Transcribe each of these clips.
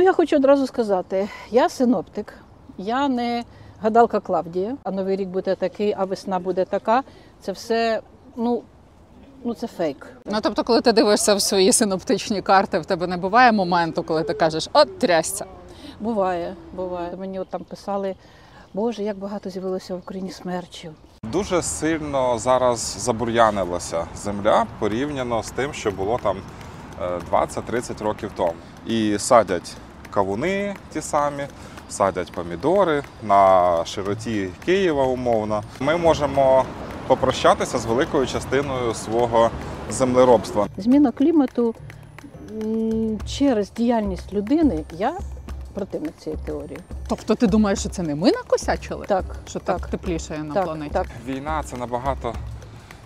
Ну, я хочу одразу сказати: я синоптик, я не гадалка Клавдія, а новий рік буде такий, а весна буде така. Це все, ну, ну це фейк. Ну тобто, коли ти дивишся в свої синоптичні карти, в тебе не буває моменту, коли ти кажеш, от трясся. Буває, буває. Мені от там писали, Боже, як багато з'явилося в Україні смерчів. Дуже сильно зараз забур'янилася земля порівняно з тим, що було там е, 20-30 років тому. І садять кавуни ті самі, садять помідори на широті Києва умовно. Ми можемо попрощатися з великою частиною свого землеробства. Зміна клімату через діяльність людини я противник цієї теорії. Тобто, ти думаєш, що це не ми накосячили? Так, Що так, тепліше на так, планеті? так. Війна це набагато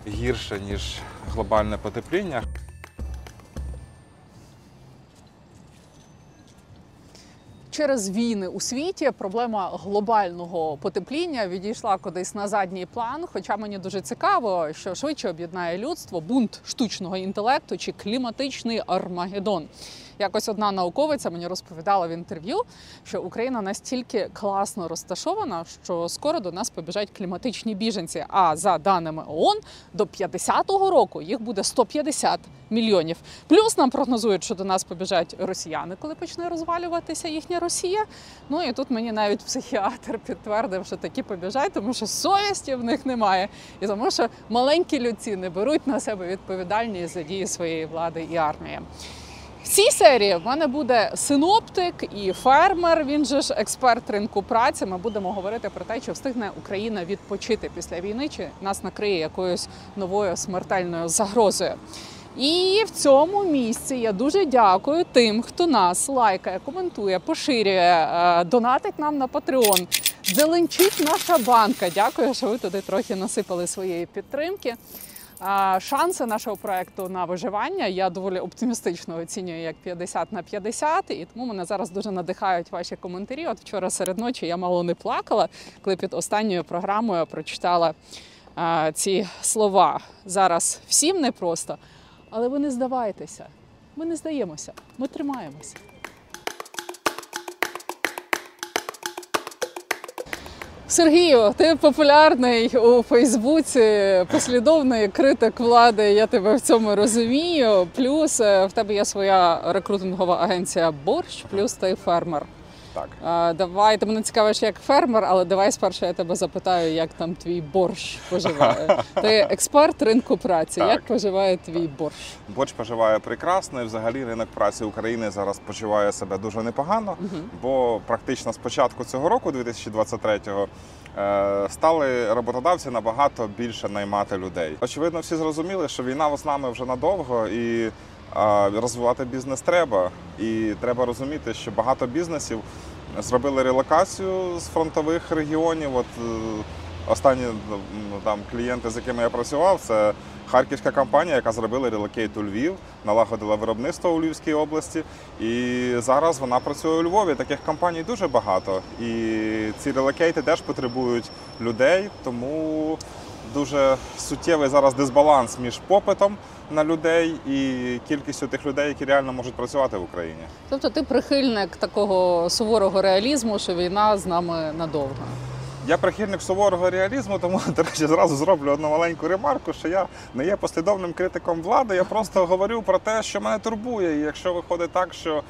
гірше, ніж глобальне потепління. Через війни у світі проблема глобального потепління відійшла кудись на задній план. Хоча мені дуже цікаво, що швидше об'єднає людство бунт штучного інтелекту чи кліматичний армагеддон. Якось одна науковиця мені розповідала в інтерв'ю, що Україна настільки класно розташована, що скоро до нас побіжать кліматичні біженці. А за даними ООН, до 50-го року їх буде 150 мільйонів. Плюс нам прогнозують, що до нас побіжать росіяни, коли почне розвалюватися їхня Росія. Ну і тут мені навіть психіатр підтвердив, що такі побіжать, тому що совісті в них немає, і тому що маленькі людці не беруть на себе відповідальність за дії своєї влади і армії. В цій серії в мене буде синоптик і фермер. Він же ж експерт ринку праці. Ми будемо говорити про те, чи встигне Україна відпочити після війни, чи нас накриє якоюсь новою смертельною загрозою. І в цьому місці я дуже дякую тим, хто нас лайкає, коментує, поширює, е, донатить нам на Patreon. Зеленчить наша банка. Дякую, що ви туди трохи насипали своєї підтримки. Шанси нашого проекту на виживання я доволі оптимістично оцінюю як 50 на 50, і тому мене зараз дуже надихають ваші коментарі. От вчора серед ночі я мало не плакала, коли під останньою програмою прочитала а, ці слова. Зараз всім непросто, але ви не здавайтеся. Ми не здаємося, ми тримаємося. Сергію, ти популярний у Фейсбуці, послідовний критик влади. Я тебе в цьому розумію. Плюс е, в тебе є своя рекрутингова агенція Борщ, плюс ти фермер. Так. А, Давай ти мене цікавиш як фермер, але давай спершу я тебе запитаю, як там твій борщ поживає. Ти експерт ринку праці. Так. Як поживає твій борщ? Борщ поживає прекрасно, і взагалі ринок праці України зараз почуває себе дуже непогано, бо практично з початку цього року, 2023-го, е, стали роботодавці набагато більше наймати людей. Очевидно, всі зрозуміли, що війна з нами вже надовго і. Розвивати бізнес треба, і треба розуміти, що багато бізнесів зробили релокацію з фронтових регіонів. От е, останні ну, там клієнти, з якими я працював, це харківська компанія, яка зробила relocate у Львів, налагодила виробництво у Львівській області. І зараз вона працює у Львові. Таких компаній дуже багато. І ці relocate и теж потребують людей, тому дуже суттєвий зараз дисбаланс між попитом на людей і кількістю тих людей, які реально можуть працювати в Україні. Тобто ти прихильник такого суворого реалізму, що війна з нами надовго. Я прихильник суворого реалізму, тому до речі, зразу зроблю одну маленьку ремарку, що я не є послідовним критиком влади. Я просто говорю про те, що мене турбує. І якщо виходить так, що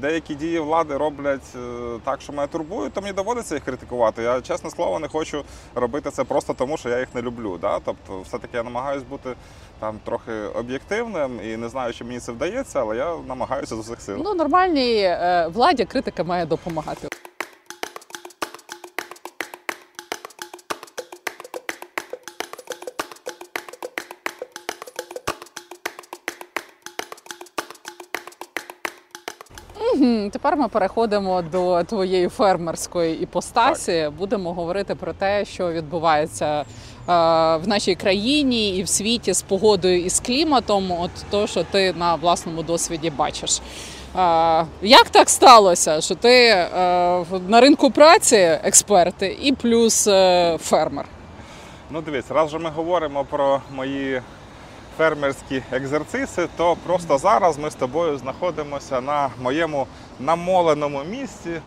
деякі дії влади роблять е, так, що мене турбують, то мені доводиться їх критикувати. Я чесне слово не хочу робити це просто тому, що я їх не люблю. Да? Тобто, все-таки я намагаюся бути там трохи об'єктивним і не знаю, чи мені це вдається, але я намагаюся з усіх сил. Ну, нормальній е, владі критика має допомагати. Тепер ми переходимо до твоєї фермерської іпостасі. Будемо говорити про те, що відбувається е, в нашій країні і в світі з погодою і з кліматом. От то, що ти на власному досвіді бачиш. Е, Як так сталося, що ти е, на ринку праці експерт і плюс фермер? Ну, дивись, раз вже ми говоримо про мої фермерські екзерциси, то просто зараз ми з тобою знаходимося на моєму намоленому місці.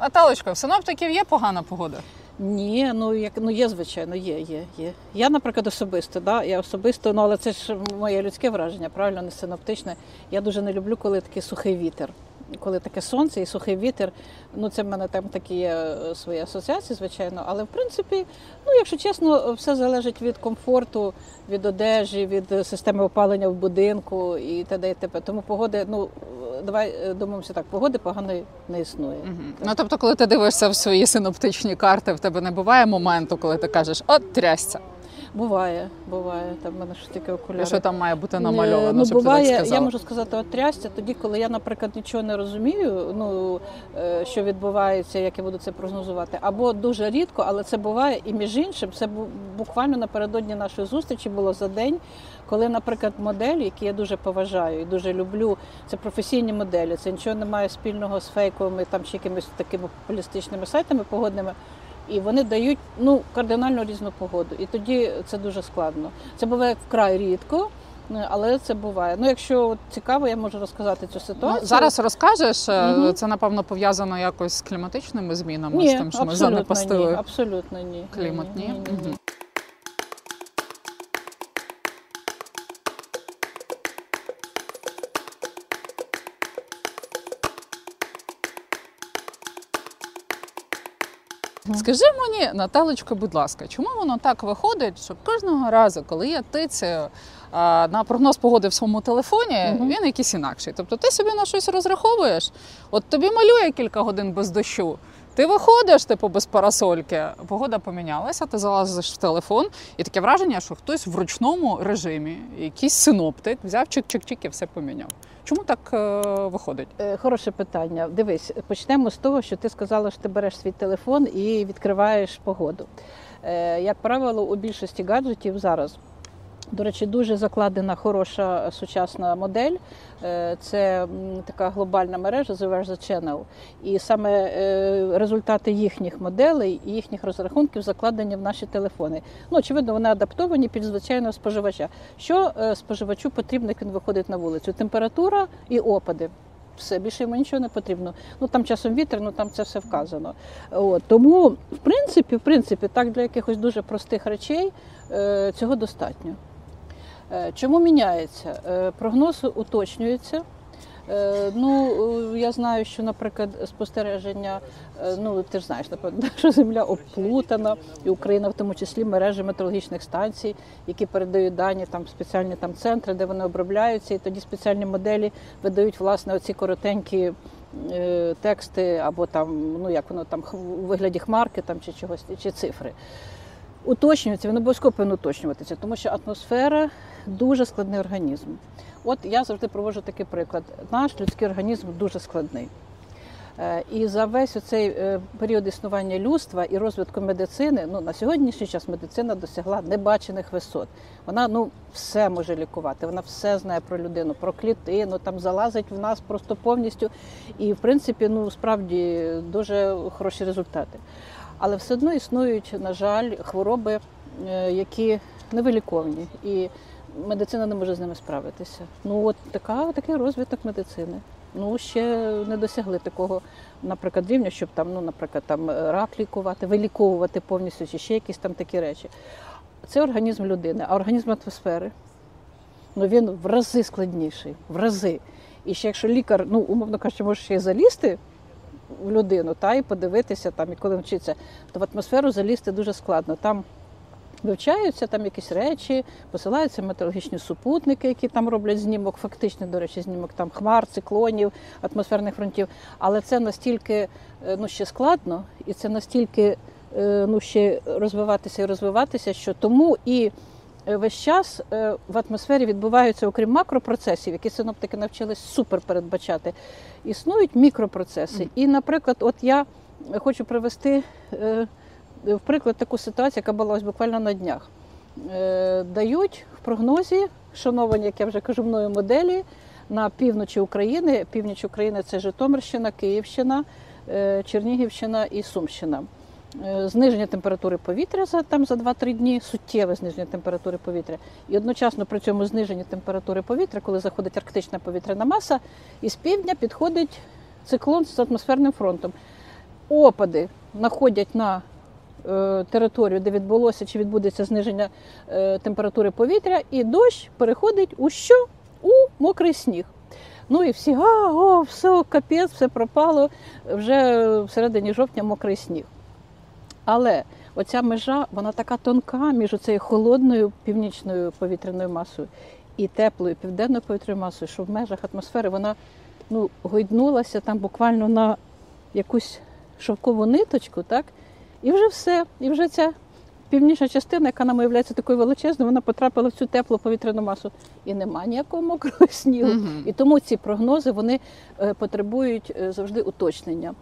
Наталочка, в синоптиків є погана погода. Ні, ну як ну є, звичайно, є, є, є. Я, наприклад, особисто, да, я особисто, ну але це ж моє людське враження, правильно, не синоптичне. Я дуже не люблю, коли такий сухий вітер. Коли таке сонце і сухий вітер, ну це в мене там такі є е, свої асоціації, звичайно. Але в принципі, ну якщо чесно, все залежить від комфорту, від одежі, від е, системи опалення в будинку і т.д. і т.п. Тому погоди, ну е, давай думаємося так, погоди поганої не існує. Угу. Ну тобто, коли ти дивишся в свої синоптичні карти, в тебе не буває моменту, коли ти кажеш, от трясся. Буває, буває. Там в мене ж таке окуляри. І що там має бути Е, намальовано, ну, щоб ти буває, так сказала? я можу сказати, от трясся тоді, коли я, наприклад, нічого не розумію, ну е, що відбувається, як я буду це прогнозувати. Або дуже рідко, але це буває. І між іншим, це бу- буквально напередодні нашої зустрічі було за день, коли, наприклад, моделі, які я дуже поважаю і дуже люблю, це професійні моделі. Це нічого не має спільного з фейковими там чи якимись такими популістичними сайтами погодними. І вони дають ну кардинально різну погоду. І тоді це дуже складно. Це буває вкрай рідко, е, але це буває. Ну, якщо цікаво, я можу розказати цю ситуацію. Ну, зараз розкажеш, угу. Це напевно пов'язано якось з кліматичними змінами, ні, з тим, що ми занепастили ні, абсолютно ні. клімат. Ні? ні, ні, ні. Мгм. Скажи мені, Наталочко, будь ласка, чому воно так виходить, що кожного разу, коли я тицяю а, на прогноз погоди в своєму телефоні, Мгм. він якийсь інакший. Тобто ти собі на щось розраховуєш, от тобі малює кілька годин без дощу. Ти виходиш, типу, без парасольки, погода помінялася, ти залазиш в телефон, і таке враження, що хтось в ручному режимі, якийсь синоптик, взяв чик-чик-чик і все поміняв. Чому так е, виходить? Е, Хороше питання. Дивись, почнемо з того, що ти сказала, що ти береш свій телефон і відкриваєш погоду. Е, Як правило, у більшості гаджетів зараз. До речі, дуже закладена хороша сучасна модель. Е, Це така глобальна мережа The Versa Channel. І саме е, результати їхніх моделей і їхніх розрахунків закладені в наші телефони. Ну, очевидно, вони адаптовані під звичайного споживача. Що е, споживачу потрібно, як він виходить на вулицю? Температура і опади. Все більше йому нічого не потрібно. Ну там часом вітер, ну там це все вказано. От тому, в принципі, в принципі, так для якихось дуже простих речей е, цього достатньо. Е, Чому міняється? Е, Прогноз уточнюється. Е, Ну, я знаю, що, наприклад, спостереження, ну ти ж знаєш, напевно, що земля оплутана, і Україна, в тому числі мережі метеорологічних станцій, які передають дані там спеціальні там центри, де вони обробляються, і тоді спеціальні моделі видають власне оці коротенькі тексти, або там, ну як воно там у вигляді хмарки там чи чогось, чи цифри. Уточнюється, він обов'язково повинен уточнюватися, тому що атмосфера дуже складний організм. От я завжди проводжу такий приклад. Наш людський організм дуже складний. Е, І за весь цей період існування людства і розвитку медицини, ну на сьогоднішній час медицина досягла небачених висот. Вона ну все може лікувати, вона все знає про людину, про клітину, там залазить в нас просто повністю. І в принципі, ну справді дуже хороші результати. Але все одно існують, на жаль, хвороби, е, які невиліковні, і медицина не може з ними справитися. Ну от така, такий розвиток медицини. Ну ще не досягли такого, наприклад, рівня, щоб там, ну, наприклад, там рак лікувати, виліковувати повністю, чи ще якісь там такі речі. Це організм людини, а організм атмосфери. Ну він в рази складніший, в рази. І ще якщо лікар, ну умовно кажучи, може ще й залізти в людину, та і подивитися там, і коли вчиться, то в атмосферу залізти дуже складно. Там вивчаються там якісь речі, посилаються метеорологічні супутники, які там роблять знімок, фактичний, до речі, знімок там хмар, циклонів, атмосферних фронтів. Але це настільки е, ну, ще складно, і це настільки е, ну, ще розвиватися і розвиватися, що тому і. Е, Весь час е, в атмосфері відбуваються, окрім макропроцесів, які синоптики навчились супер передбачати, існують мікропроцеси. І, наприклад, от я хочу привести е, в приклад таку ситуацію, яка була ось буквально на днях. Дають в прогнозі, шановані, як я вже кажу, мною моделі на півночі України. Північ України це Житомирщина, Київщина, Чернігівщина і Сумщина. Е, зниження температури повітря за там за 2-3 дні, суттєве зниження температури повітря. І одночасно при цьому зниженні температури повітря, коли заходить арктична повітряна маса, із півдня підходить циклон з атмосферним фронтом. Опади находять на е, територію, де відбулося чи відбудеться зниження е, температури повітря, і дощ переходить у що? У мокрий сніг. Ну і всі, а, о, все, капець, все пропало. Вже в середині жовтня мокрий сніг. Але оця межа, вона така тонка між цією холодною північною повітряною масою і теплою південною повітряною масою, що в межах атмосфери вона ну, гойднулася там буквально на якусь шовкову ниточку, так? І вже все. І вже ця північна частина, яка нам виявляється такою величезною, вона потрапила в цю теплу повітряну масу. І нема ніякого мокрого снігу. Мгм. І тому ці прогнози вони е, потребують е, завжди уточнення.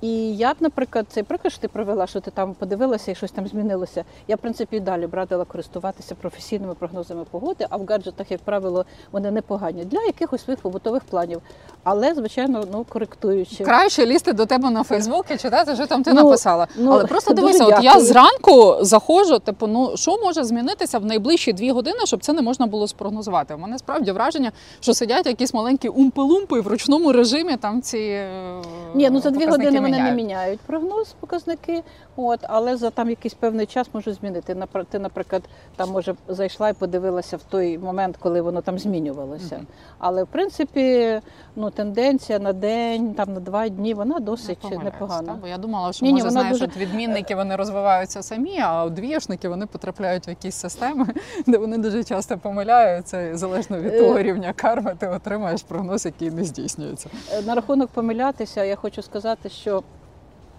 І я б, наприклад, цей приклад, що ти провела, що ти там подивилася і щось там змінилося. Я, в принципі, і далі б радила користуватися професійними прогнозами погоди, а в гаджетах, як правило, вони непогані для якихось своїх побутових планів. Але, звичайно, ну коректуючи. Краще лізти до тебе на Фейсбук і читати, що там ти Ну, написала. ну, Але просто дивися, от я зранку заходжу, типу, ну що може змінитися в найближчі дві години, щоб це не можна було спрогнозувати. У мене справді враження, що сидять якісь маленькі умпи-лумпи в ручному режимі там ці е, Ні, ну за дві години вони не міняють. прогноз, показники. От, але за там якийсь певний час можуть змінити. Ти, наприклад, там може зайшла і подивилася в той момент, коли воно там змінювалося. Але в принципі, ну тенденція на день, там на два дні, вона досить Не непогана. та? Бо я думала, що Ні-ні, може вона знаєш, дуже- от відмінники вони розвиваються самі, а двієшники вони потрапляють в якісь системи, де вони дуже часто помиляються, і залежно від Е. того рівня карми, ти отримаєш прогноз, який не здійснюється. Е, На рахунок помилятися, я хочу сказати, що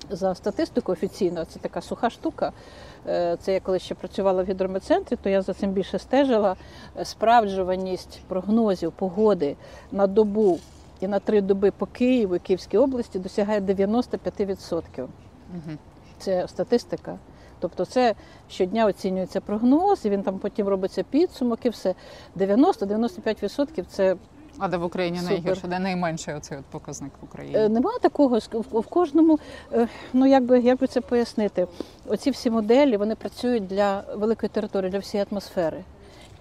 за статистикою офіційно це така суха штука. Е, Це я коли ще працювала в гідрометцентрі, то я за цим більше стежила. Е, Справджуваність прогнозів погоди на добу і на три доби по Києву і Київській області досягає 95%. Мгм. Це статистика. Тобто це щодня оцінюється прогноз, і він там потім робиться підсумок і все. 90-95% це А де в Україні Супер. найгірше, де найменший оцей от показник в Україні? Е, Нема такого в кожному. е, Ну як би як би це пояснити? Оці всі моделі вони працюють для великої території, для всієї атмосфери.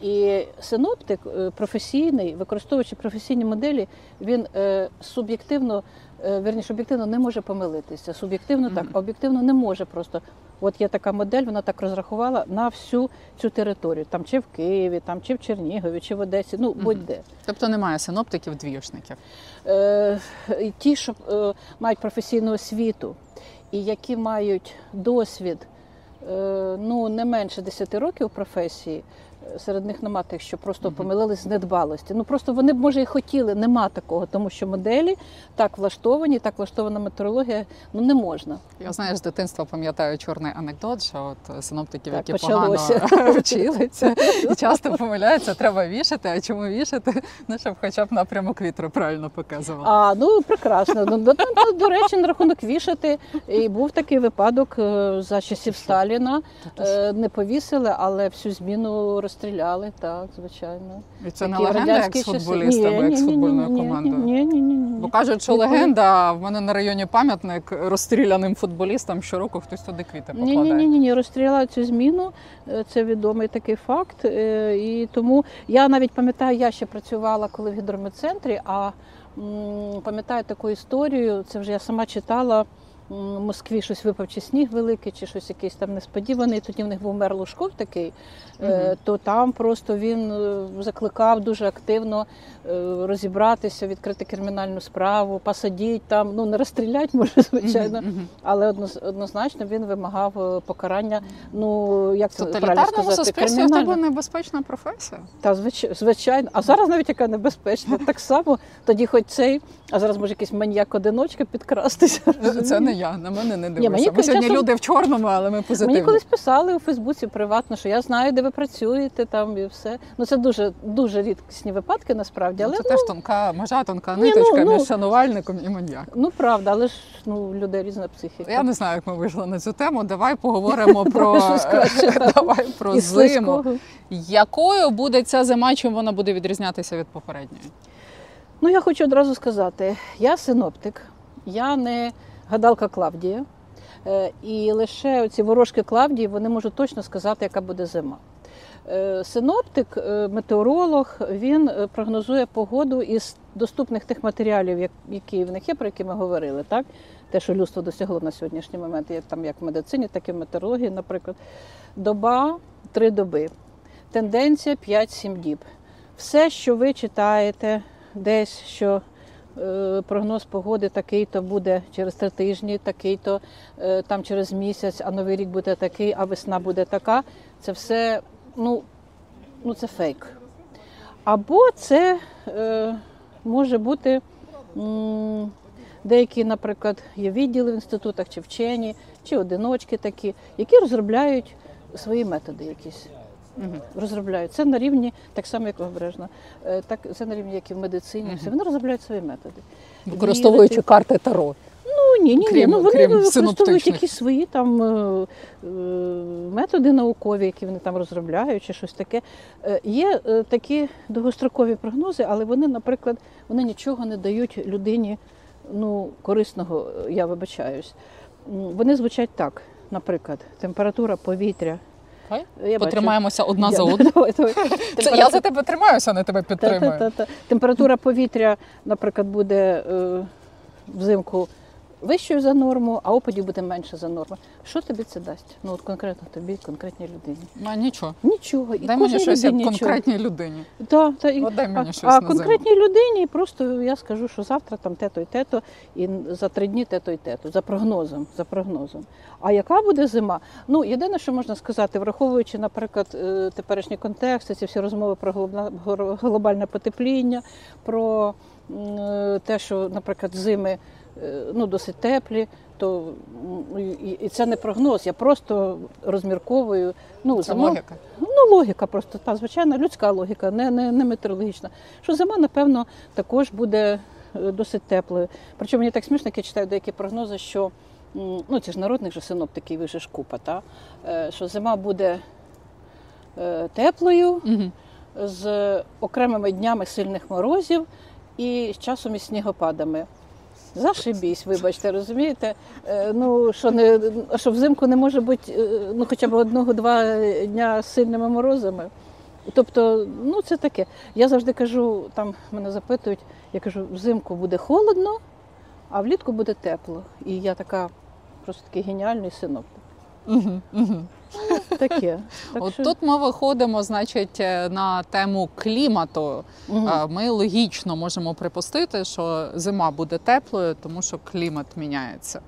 І синоптик е, професійний, використовуючи професійні моделі, він е, суб'єктивно, е, верніше, об'єктивно не може помилитися. Суб'єктивно так, а об'єктивно не може просто. От є така модель, вона так розрахувала на всю цю територію, там чи в Києві, там чи в Чернігові, чи в Одесі, ну будь-де. Тобто немає синоптиків двієшників. Е, ті, що е, мають професійну освіту і які мають досвід ну, не менше 10 років професії, серед них нема тих, що просто помилились з недбалості. Ну просто вони б може і хотіли, нема такого, тому що моделі так влаштовані, так влаштована метеорологія, ну не можна. Я знаю, з дитинства пам'ятаю чорний анекдот, що от синоптиків, Так, які почалося. погано вчилися і часто помиляються, треба вішати. А чому вішати? Ну, щоб хоча б напрямок вітру правильно показував. А ну прекрасно. Ну, до, до, до речі, на рахунок вішати. І був такий випадок е, за часів Сталіна. Е, Не повісили, але всю зміну розстріляли. Так, звичайно. І це не легенда, як з футболістами, як з футбольною командою. Ні, ні, ні, ні. Бо кажуть, що легенда, в мене на районі пам'ятник розстріляним футболістам щороку хтось туди квіти покладає. ні, ні, ні, ні, розстріляли цю зміну. Е, Це відомий такий факт. Е, І тому я навіть пам'ятаю, я ще працювала коли в гідрометцентрі, а пам'ятаю таку історію. Це вже я сама читала. В Москві щось випав чи сніг великий, чи щось якийсь там несподіваний. Тоді в них був мер Лужков такий, Мгм. то там просто він е, закликав дуже активно розібратися, відкрити кримінальну справу, посадіть там, ну не розстрілять, може, звичайно, але однозначно він вимагав е, покарання. Ну як це правильно сказати, суспільстві в тебе небезпечна професія. Та звич- звичайно. А зараз навіть яка небезпечна. Так само тоді, хоч цей, а зараз може якийсь маньяк одиночка підкрастися. Це не я, на мене не Ні, дивися. мені Ми сьогодні часом- люди в чорному, але ми позитивні. Мені колись писали у Фейсбуці приватно, що я знаю, де ви працюєте там і все. Ну це дуже дуже рідкісні випадки насправді, Ну, але це ну, теж тонка, межа тонка Ні, ниточка ну, ну. між шанувальником і маньяком. ну правда, але ж ну людей різна психіка. Я не знаю, як ми вийшли на цю тему. Давай поговоримо про так. давай про зиму. Якою буде ця зима? Чим вона буде відрізнятися від попередньої? Ну, я хочу одразу сказати: я синоптик, я не гадалка Клавдія. Е, І лише ці ворожки Клавдії вони можуть точно сказати, яка буде зима. Е, Синоптик, е, метеоролог, він е, прогнозує погоду із доступних тих матеріалів, які в них є, про які ми говорили, так? Те, що людство досягло на сьогоднішній момент, як там як в медицині, так і в метеорології, наприклад. Доба три доби, тенденція 5-7 діб. Все, що ви читаєте, десь що прогноз погоди такий-то буде через три тижні, такий-то там через місяць, а новий рік буде такий, а весна буде така. Це все, ну, ну це фейк. Або це е, може бути м, деякі, наприклад, є відділи в інститутах, чи вчені, чи одиночки такі, які розробляють свої методи якісь. Мгм. Розробляють це на рівні, так само як обережно, е, так це на рівні, як і в медицині. Мгм. Все вони розробляють свої методи. Використовуючи Вірити- карти Таро. Ні, ні, ні. Крім- Ну вони крім використовують синоптичних. якісь свої там е, е, методи наукові, які вони там розробляють, чи щось таке. Е, Є е, такі довгострокові прогнози, але вони, наприклад, вони нічого не дають людині ну, корисного, е, я вибачаюсь. М, Вони звучать так, наприклад, температура повітря. Хай Я бачу. Потримаємося одна Я- за одну. Давай, давай. Це я за тебе тримаюся, а не тебе підтримую. та-та-та-та. Температура повітря, наприклад, буде е, взимку вищою за норму, а опадів буде менше за норму. Що тобі це дасть? Ну от конкретно тобі, конкретній людині. А, нічого. Нічого. І Дай мені щось людині нічого. конкретній людині. Да, та, і, От дай мені а, щось а на конкретній людині просто я скажу, що завтра там те-то і те-то, і за три дні те-то і те-то, за прогнозом. За прогнозом. А яка буде зима? Ну, єдине, що можна сказати, враховуючи, наприклад, е, теперішні контексти, ці всі розмови про глобальне потепління, про е, те, що, наприклад, зими ну, досить теплі. То і, і це не прогноз, я просто розмірковую. Ну, Це зима- логіка. Ну, логіка просто та звичайна людська логіка, не, не, не метеорологічна. Що зима, напевно, також буде е, досить теплою. Причому мені так смішно, як я читаю деякі прогнози, що ну це ж народних же синоптиків, ви ж купа, та? е, що зима буде е, теплою Угу. з окремими днями сильних морозів і з часом із снігопадами. Зашибісь, вибачте, розумієте? Е, Ну що не що взимку не може бути е, ну хоча б одного-два дня з сильними морозами. Тобто, ну це таке. Я завжди кажу, там мене запитують, я кажу, взимку буде холодно, а влітку буде тепло. І я така просто такий геніальний синоптик. Угу. Угу. Таке. Так От що- тут ми виходимо, значить, е, на тему клімату. Е, Ми логічно можемо припустити, що зима буде теплою, тому що клімат міняється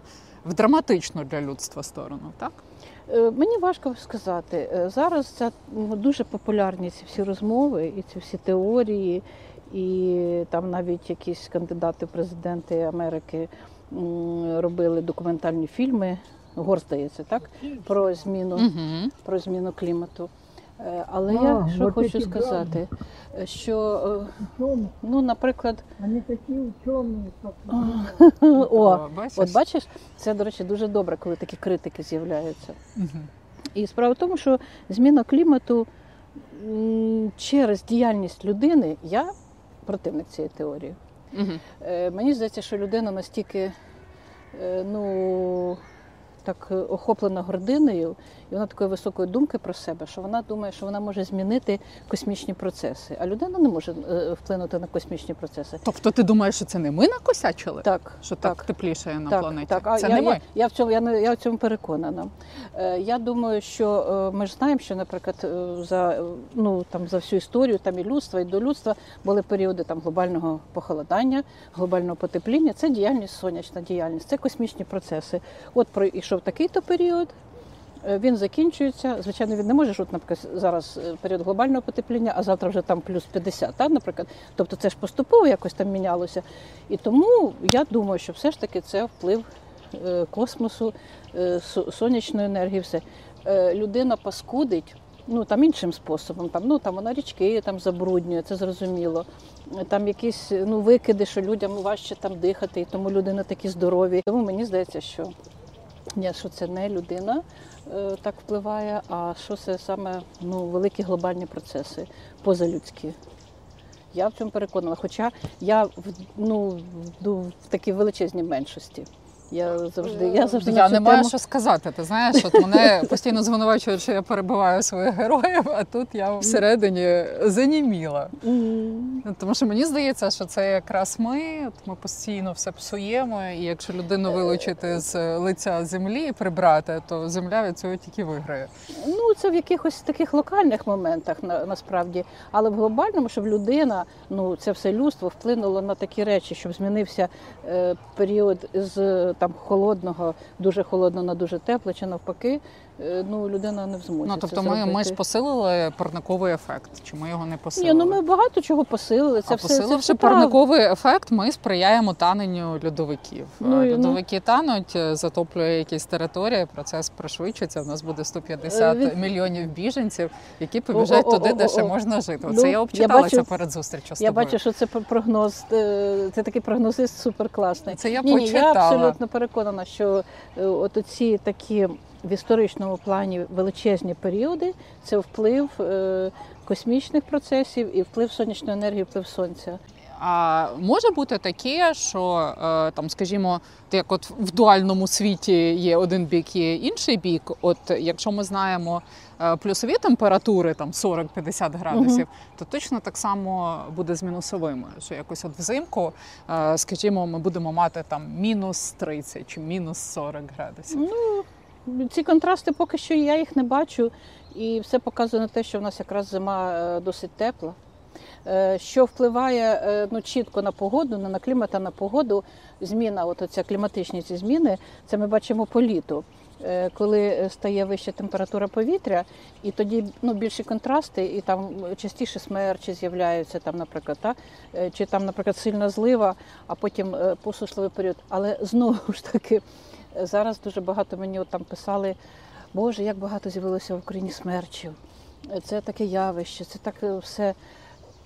в драматичну для людства сторону, так? Е, Мені важко сказати. Зараз це дуже популярні ці всі розмови і ці всі теорії, і там навіть якісь кандидати в президенти Америки робили документальні фільми. Гор здається, так про зміну, Угу. про зміну клімату. Е, Але А, я що вот хочу эти сказати, е, що е, Ученые, ну, наприклад, они такие ученые, как о, бачиш? от бачиш, це до речі дуже добре, коли такі критики з'являються. Мгм. І справа в тому, що зміна клімату м, через діяльність людини, я противник цієї теорії. Мгм. Е, Мені здається, що людина настільки е, ну, так е, охоплена гординою, і вона такої високої думки про себе, що вона думає, що вона може змінити космічні процеси. А людина не може е, вплинути на космічні процеси. Тобто ти думаєш, що це не ми накосячили? Так, Що так, так. теплішає на так, планеті? Так, а це я, не ми. Я, я, в цьому, я, не- я в цьому переконана. Е, я думаю, що е, ми ж знаємо, що, наприклад, е, за, ну, там, за всю історію там, і людства, і до людства були періоди там, глобального похолодання, глобального потепління. Це діяльність, сонячна діяльність, це космічні процеси. От пройшов такий-то період. Е, Він закінчується. Звичайно, він не може ж, наприклад, зараз е, період глобального потепління, а завтра вже там плюс 50, так, наприклад. Тобто це ж поступово якось там мінялося. І тому я думаю, що все ж таки це вплив е, космосу, сонячної енергії, все. Людина паскудить. Ну там іншим способом, там ну там вона річки там забруднює, це зрозуміло. Там якісь ну викиди, що людям важче там дихати, і тому люди не такі здорові. Тому мені здається, що ні, що це не людина е, так впливає, а що це саме ну великі глобальні процеси позалюдські. Я в цьому переконана. Хоча я ну в такій величезній меншості. Я завжди, я завжди Я не маю тему- що сказати. Ти знаєш, от мене постійно звинувачують, що я перебиваю своїх героїв, а тут я всередині заніміла. Ну, Тому що мені здається, що це якраз ми. От ми постійно все псуємо. І якщо людину вилучити з лиця землі і прибрати, то земля від цього тільки виграє. Ну, це в якихось таких локальних моментах на, насправді, але в глобальному, щоб людина, ну це все людство вплинуло на такі речі, щоб змінився е, період з там холодного, дуже холодно на дуже тепло, чи навпаки, ну людина не в змозі. Ну це тобто, ми, ми зробити. ж посилили парниковий ефект. Чи ми його не Ні, ну ми багато чого посилили. Це а все, це посиливши все правда. парниковий ефект, ми сприяємо таненню льодовиків. Ну, і, ну. Тануть, е, затоплює якісь території, процес пришвидшується. У нас буде 150 Е, від- мільйонів біженців, які побіжать О-о-о-о-о. туди, де ще можна жити. Ну, Оце я я обчиталася бачу- перед зустрічю з Я бачу, що це про- прогноз. е, Це такий прогнозист суперкласний. Це я ні, ні, я абсолютно переконана, що е, от ці такі в історичному плані величезні періоди це вплив е, космічних процесів і вплив сонячної енергії, вплив сонця. А може бути таке, що е, там, скажімо, як от в дуальному світі є один бік, є інший бік. От якщо ми знаємо е, плюсові температури, там 40-50 градусів, то точно так само буде з мінусовими. Що якось от взимку, скажімо, ми будемо мати там мінус 30 чи мінус 40 градусів. Ну, ці контрасти поки що я їх не бачу, і все показує на те, що в нас якраз зима е, досить тепла. Е, Що впливає е, ну, чітко на погоду, не на клімат, а на погоду. Зміна, от оця кліматичні ці зміни, це ми бачимо по літу. Коли стає вища температура повітря, і тоді ну, більші контрасти, і там частіше смерчі з'являються, там, наприклад, та? Чи там, наприклад, сильна злива, а потім посушливий період. Але знову ж таки, зараз дуже багато мені от там писали, Боже, як багато з'явилося в Україні смерчів. Це таке явище, це так е, все.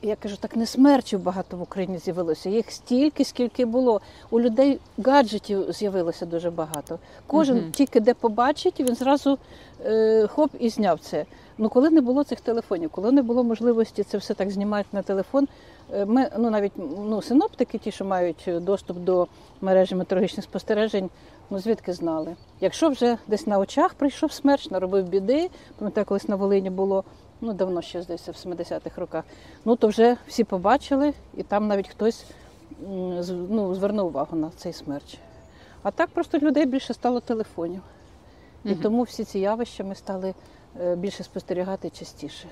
Я кажу, так не смерчів багато в Україні з'явилося. Їх стільки, скільки було. У людей гаджетів з'явилося дуже багато. Кожен Мгм. тільки де побачить, він зразу е, хоп і зняв це. Ну коли не було цих телефонів, коли не було можливості це все так знімати на телефон. Е, Ми ну навіть ну синоптики, ті, що мають доступ до мережі метеорологічних спостережень, ну звідки знали? Якщо вже десь на очах прийшов смерч, наробив біди, пам'ятаю, колись на Волині було ну давно ще здається, в 70-х роках. Ну то вже всі побачили, і там навіть хтось ну, звернув увагу на цей смерч. А так просто людей більше стало телефонів. І Мгм. тому всі ці явища ми стали е, більше спостерігати частіше.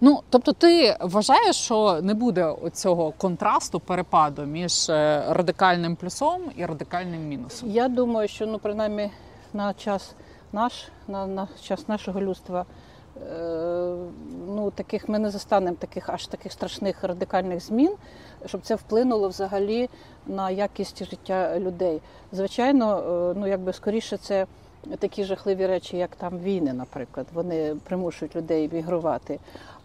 Ну тобто, ти вважаєш, що не буде цього контрасту перепаду між е, радикальним плюсом і радикальним мінусом? Я думаю, що ну принаймні на час наш, на, на час нашого людства, е, ну таких ми не застанемо таких аж таких страшних радикальних змін, щоб це вплинуло взагалі на якість життя людей. Звичайно, е, ну якби скоріше це. Такі жахливі речі, як там війни, наприклад, вони примушують людей мігрувати.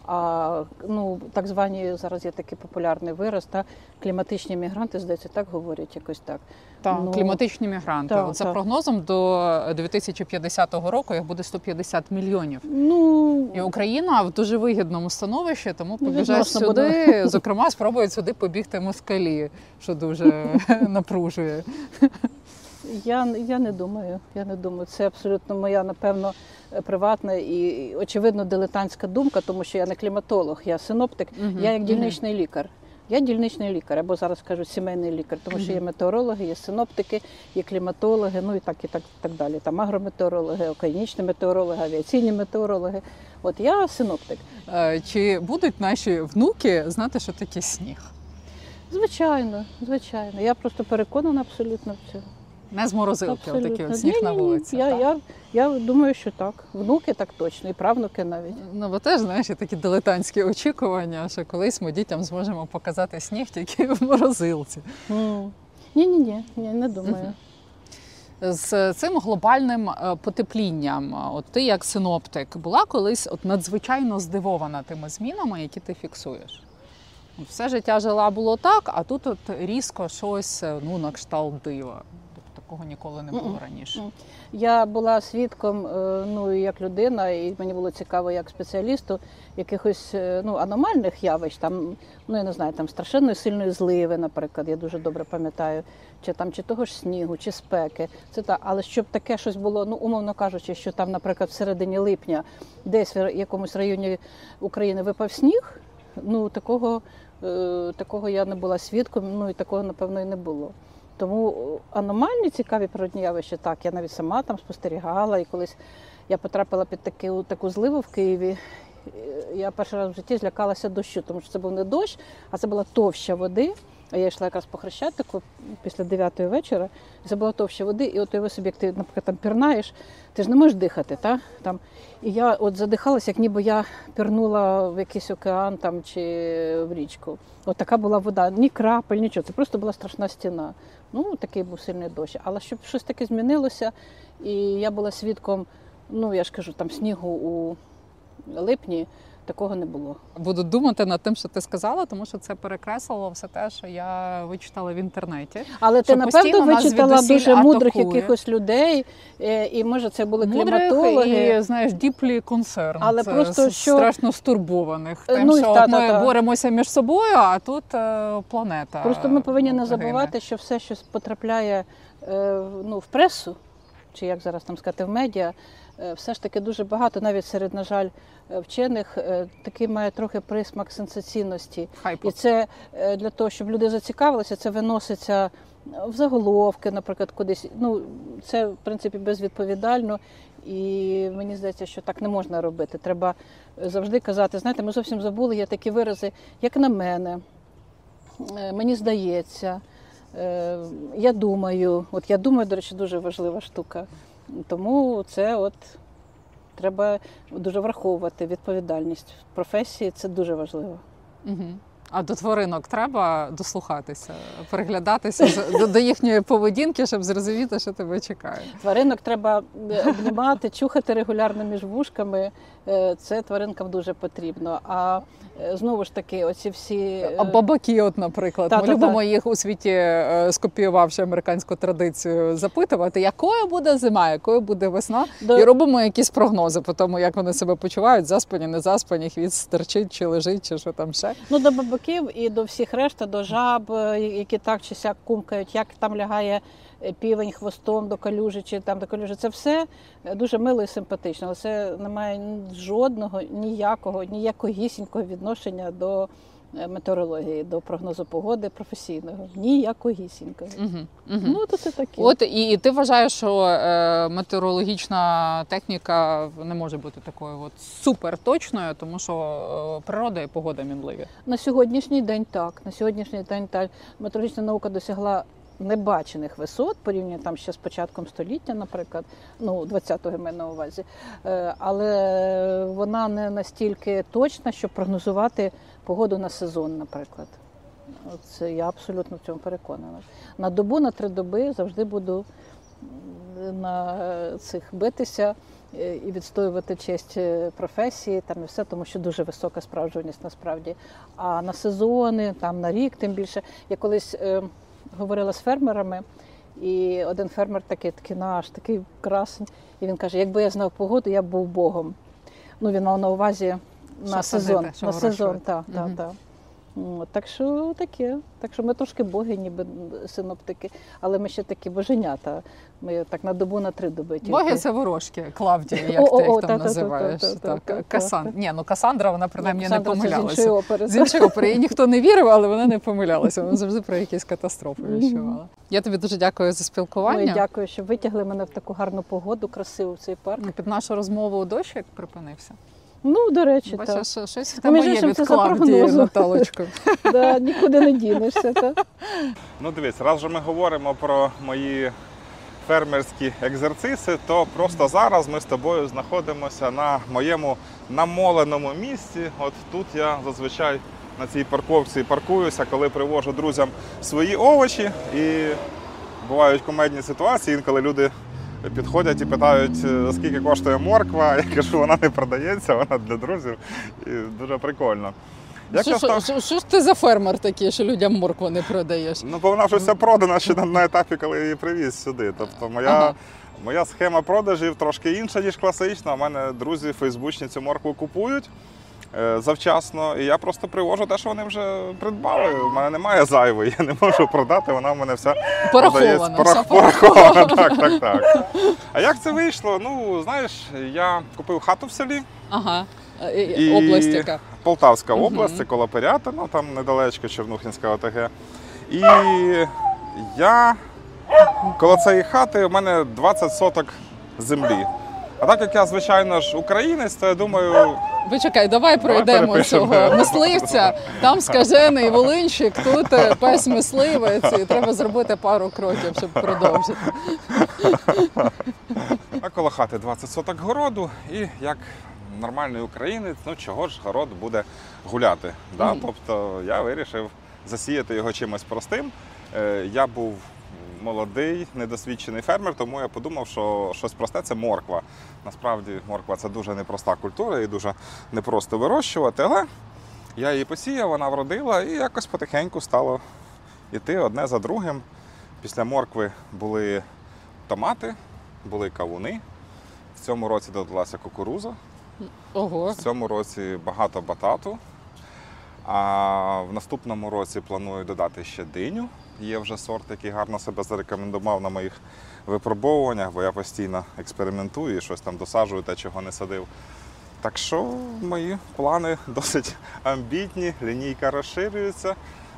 А ну так звані зараз є такий популярний вираз, та кліматичні мігранти, здається, так говорять якось так. Так, Ну, кліматичні мігранти. От за так. прогнозом до 2050 року їх буде 150 мільйонів. Ну І Україна в дуже вигідному становищі, тому Ну, побіжать сюди. Зокрема, спробують сюди побігти москалі, що дуже напружує. Я, я не думаю. Я не думаю. Це абсолютно моя, напевно, е, приватна і очевидно дилетантська думка, тому що я не кліматолог, я синоптик, Мгм, я як дільничний лікар. Я дільничний лікар, або зараз кажуть сімейний лікар, тому що є метеорологи, є синоптики, є кліматологи, ну і так і так, так далі. Там агрометеорологи, океанічні метеорологи, авіаційні метеорологи. От я синоптик. Е, Чи будуть наші внуки знати, що таке сніг? Звичайно, звичайно. Я просто переконана абсолютно в цьому. Не з морозилки, отакий от сніг на вулиці. Я, так? я, я думаю, що так. Внуки так точно, і правнуки навіть. Ну, бо теж знаєш, такі дилетантські очікування, що колись ми дітям зможемо показати сніг тільки в морозилці. Ні, ні, ні, ні, не думаю. З цим глобальним е, потеплінням, е, от ти як синоптик, була колись от надзвичайно здивована тими змінами, які ти фіксуєш. Все життя жила було так, а тут от різко щось е, ну, на кшталт дива. Такого ніколи не було раніше. Я була свідком, е, ну як людина, і мені було цікаво як спеціалісту якихось е, ну, аномальних явищ, там, ну я не знаю, там страшенної сильної зливи, наприклад, я дуже добре пам'ятаю, чи там чи того ж снігу, чи спеки. Це та, але щоб таке щось було, ну умовно кажучи, що там, наприклад, в середині липня десь в якомусь районі України випав сніг, ну такого, е, такого я не була свідком, ну і такого напевно і не було. Тому е, аномальні цікаві природні явища, так, я навіть сама там спостерігала, і колись я потрапила під таку, таку зливу в Києві. е, Я перший раз в житті злякалася дощу, тому що це був не дощ, а це була товща води. А я йшла якраз по хрещатику після 9 вечора, і це була товща води, і от уяви собі, як ти, наприклад, там пірнаєш, ти ж не можеш дихати, та? Там. І я от задихалася, як ніби я пірнула в якийсь океан там, чи в річку. От така була вода, ні крапель, нічого. Це просто була страшна стіна. Ну, такий був сильний дощ. Але щоб щось таке змінилося, і я була свідком, ну я ж кажу, там снігу у липні, такого не було. Буду думати над тим, що ти сказала, тому що це перекреслило все те, що я вичитала в інтернеті. Але ти напевно вичитала дуже мудрих атакує. якихось людей, е, і може це були Мудрих кліматологи. і знаєш, діплі концерн. Але Це просто що- страшно стурбованих. Е, Тим, ну, що та, от ми та. боремося між собою, а тут е, планета. Просто ми повинні не забувати, що все, що потрапляє е, ну, в пресу, чи як зараз там сказати, в медіа, все ж таки дуже багато, навіть серед, на жаль, е, вчених, е, такий має трохи присмак сенсаційності. Хайпу. І це е, для того, щоб люди зацікавилися, це виноситься в заголовки, наприклад, кудись. Ну, це в принципі безвідповідально. І мені здається, що так не можна робити. Треба завжди казати, знаєте, ми зовсім забули, є такі вирази, як на мене, е, мені здається, е, я думаю. От я думаю, до речі, дуже важлива штука. Тому це от треба дуже враховувати відповідальність в професії, це дуже важливо. Угу. А до тваринок треба дослухатися, приглядатися до, до їхньої поведінки, щоб зрозуміти, що тебе чекає. Тваринок треба е, обнімати, чухати регулярно між вушками. Е, Це тваринкам дуже потрібно. А е, знову ж таки, оці всі А бабаки, от, наприклад, ми Та-та-та. любимо їх у світі, скопіювавши американську традицію, запитувати, якою буде зима, якою буде весна, до- і робимо якісь прогнози по тому, як вони себе почувають, заспані, не заспані, хвіст стерчить чи лежить, чи що там ще. Ну, до бабаків і до всіх решта, до жаб, е, які так чи сяк кумкають, як там лягає е, півень хвостом до калюжі, чи там до калюжі. Це все е, дуже мило і симпатично. Але це не має жодного, ніякого, ніякогісінького відношення до метеорології, до прогнозу погоди професійного. Ніякогісінького. Угу. Угу. Ну, то це таке. От і, і ти вважаєш, що е, метеорологічна техніка не може бути такою от супер точною, тому що е, природа і погода мінливі. На сьогоднішній день так. На сьогоднішній день так. Метеорологічна наука досягла небачених висот порівняно там ще з початком століття, наприклад, ну 20-го я маю на увазі. Е, Але вона не настільки точна, щоб прогнозувати погоду на сезон, наприклад. Це я абсолютно в цьому переконана. На добу, на три доби завжди буду на цих битися е, і відстоювати честь е, професії, там і все, тому що дуже висока справжність насправді. А на сезони, там на рік, тим більше. Я колись е, говорила з фермерами, і один фермер такий, такий наш, такий красень, і він каже: якби я знав погоду, я б був Богом. Ну, він мав на увазі на Що сезон. садити, на сезон, так, так, так. От, так що таке. Так що ми трошки боги, ніби синоптики, але ми ще такі боженята. Ми так на добу, на три доби тільки. Боги це ворожки, Клавдія, як ти їх там та, та, називаєш. Ні, ну Касандра, вона принаймні не з помилялася. іншої опери. З іншої опери їй ніхто не вірив, але вона не помилялася. Вона завжди про якісь катастрофи відчувала. Я тобі дуже дякую за спілкування. дякую, що витягли мене в таку гарну погоду, красиву в цей парк. Під нашу розмову дощ як припинився. Ну, до речі, так. Що- щось в тебе між є іншим, від це за Клавдії, прогнозом. Наталочко. Да, нікуди не дінешся. Так. Ну дивись, раз же ми говоримо про мої фермерські екзерциси, то просто зараз ми з тобою знаходимося на моєму намоленому місці. От тут я зазвичай на цій парковці паркуюся, коли привожу друзям свої овочі. І бувають кумедні ситуації, інколи люди підходять і питають, е, скільки коштує морква. Я кажу, вона не продається, вона для друзів. І дуже прикольно. Що, що, що, що ж ти за фермер такий, що людям моркву не продаєш? Ну, бо вона вже вся продана ще на, на етапі, коли її привіз сюди. Тобто моя, Ага. моя схема продажів трошки інша, ніж класична. У мене друзі фейсбучні цю моркву купують завчасно, і я просто привожу те, що вони вже придбали. У мене немає зайвої, я не можу продати, вона в мене вся все Порах- пораховано. Так, так, так. А як це вийшло? Ну, знаєш, я купив хату в селі. Ага. Е, е, І Область яка. Полтавська область, це Пирятина, там недалечко Чернухінська ОТГ. І я коло цієї хати у мене 20 соток землі. А так як я, звичайно ж, українець, то я думаю, Ви чекай, давай пройдемо цього мисливця. Там скажений волинщик, тут е, пес мисливець. І треба зробити пару кроків, щоб продовжити. а коло хати 20 соток городу, і як нормальний українець, ну чого ж город буде гуляти. Да? Тобто я вирішив засіяти його чимось простим. Е, Я був молодий, недосвідчений фермер, тому я подумав, що щось просте це морква. Насправді морква це дуже непроста культура і дуже непросто вирощувати, але я її посіяв, вона вродила і якось потихеньку стало йти одне за другим. Після моркви були томати, були кавуни. В цьому році додалася кукуруза, Ого. в цьому році багато батату. А в наступному році планую додати ще диню. Є вже сорт, який гарно себе зарекомендував на моїх випробовуваннях, бо я постійно експериментую і щось там досаджую, те, чого не садив. Так що мої плани досить амбітні, лінійка розширюється,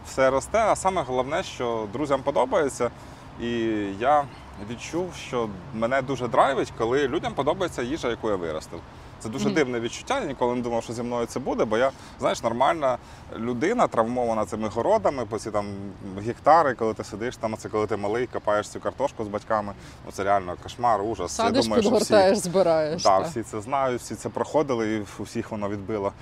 все росте. А саме головне, що друзям подобається. І я відчув, що мене дуже драйвить, коли людям подобається їжа, яку я виростив. Це дуже дивне відчуття. Я ніколи не думав, що зі мною це буде, бо я, знаєш, нормальна людина, травмована цими городами, по ці там гектари, коли ти сидиш там, це коли ти малий, копаєш цю картошку з батьками. Ну це реально кошмар, ужас. Садиш, я думаю, що всі, збираєш. Так, та. всі це знають, всі це проходили, і у всіх воно відбило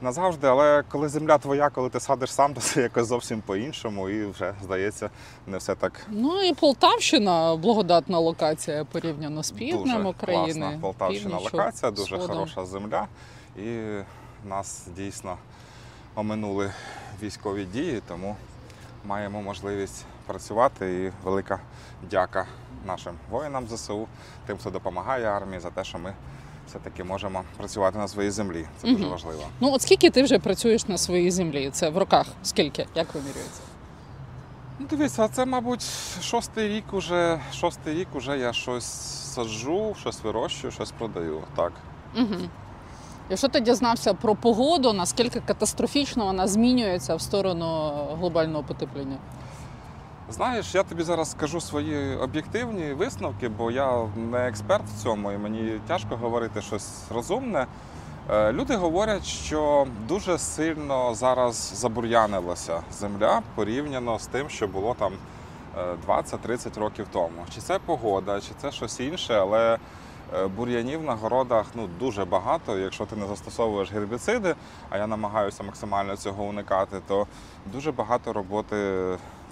назавжди. Але коли земля твоя, коли ти садиш сам, то це якось зовсім по-іншому, і вже здається, не все так Ну і Полтавщина благодатна локація порівняно з півднем дуже України. класна Полтавщина локація, дуже сходом. хороша земля. І нас дійсно оминули військові дії, тому маємо можливість працювати. І велика дяка нашим воїнам ЗСУ, тим, хто допомагає армії, за те, що ми все-таки можемо працювати на своїй землі. Це дуже важливо. Ну от скільки ти вже працюєш на своїй землі? Це в роках? Скільки? Як вимірюється? Ну, дивіться, це, мабуть, шостий рік уже, шостий рік уже я щось саджу, щось вирощую, щось продаю. Так. Угу. Якщо ти дізнався про погоду, наскільки катастрофічно вона змінюється в сторону глобального потепління? Знаєш, я тобі зараз скажу свої об'єктивні висновки, бо я не експерт в цьому, і мені тяжко говорити щось розумне. Е, Люди говорять, що дуже сильно зараз забур'янилася земля порівняно з тим, що було там е, 20-30 років тому. Чи це погода, чи це щось інше, але е, бур'янів на городах ну, дуже багато. Якщо ти не застосовуєш гербіциди, а я намагаюся максимально цього уникати, то дуже багато роботи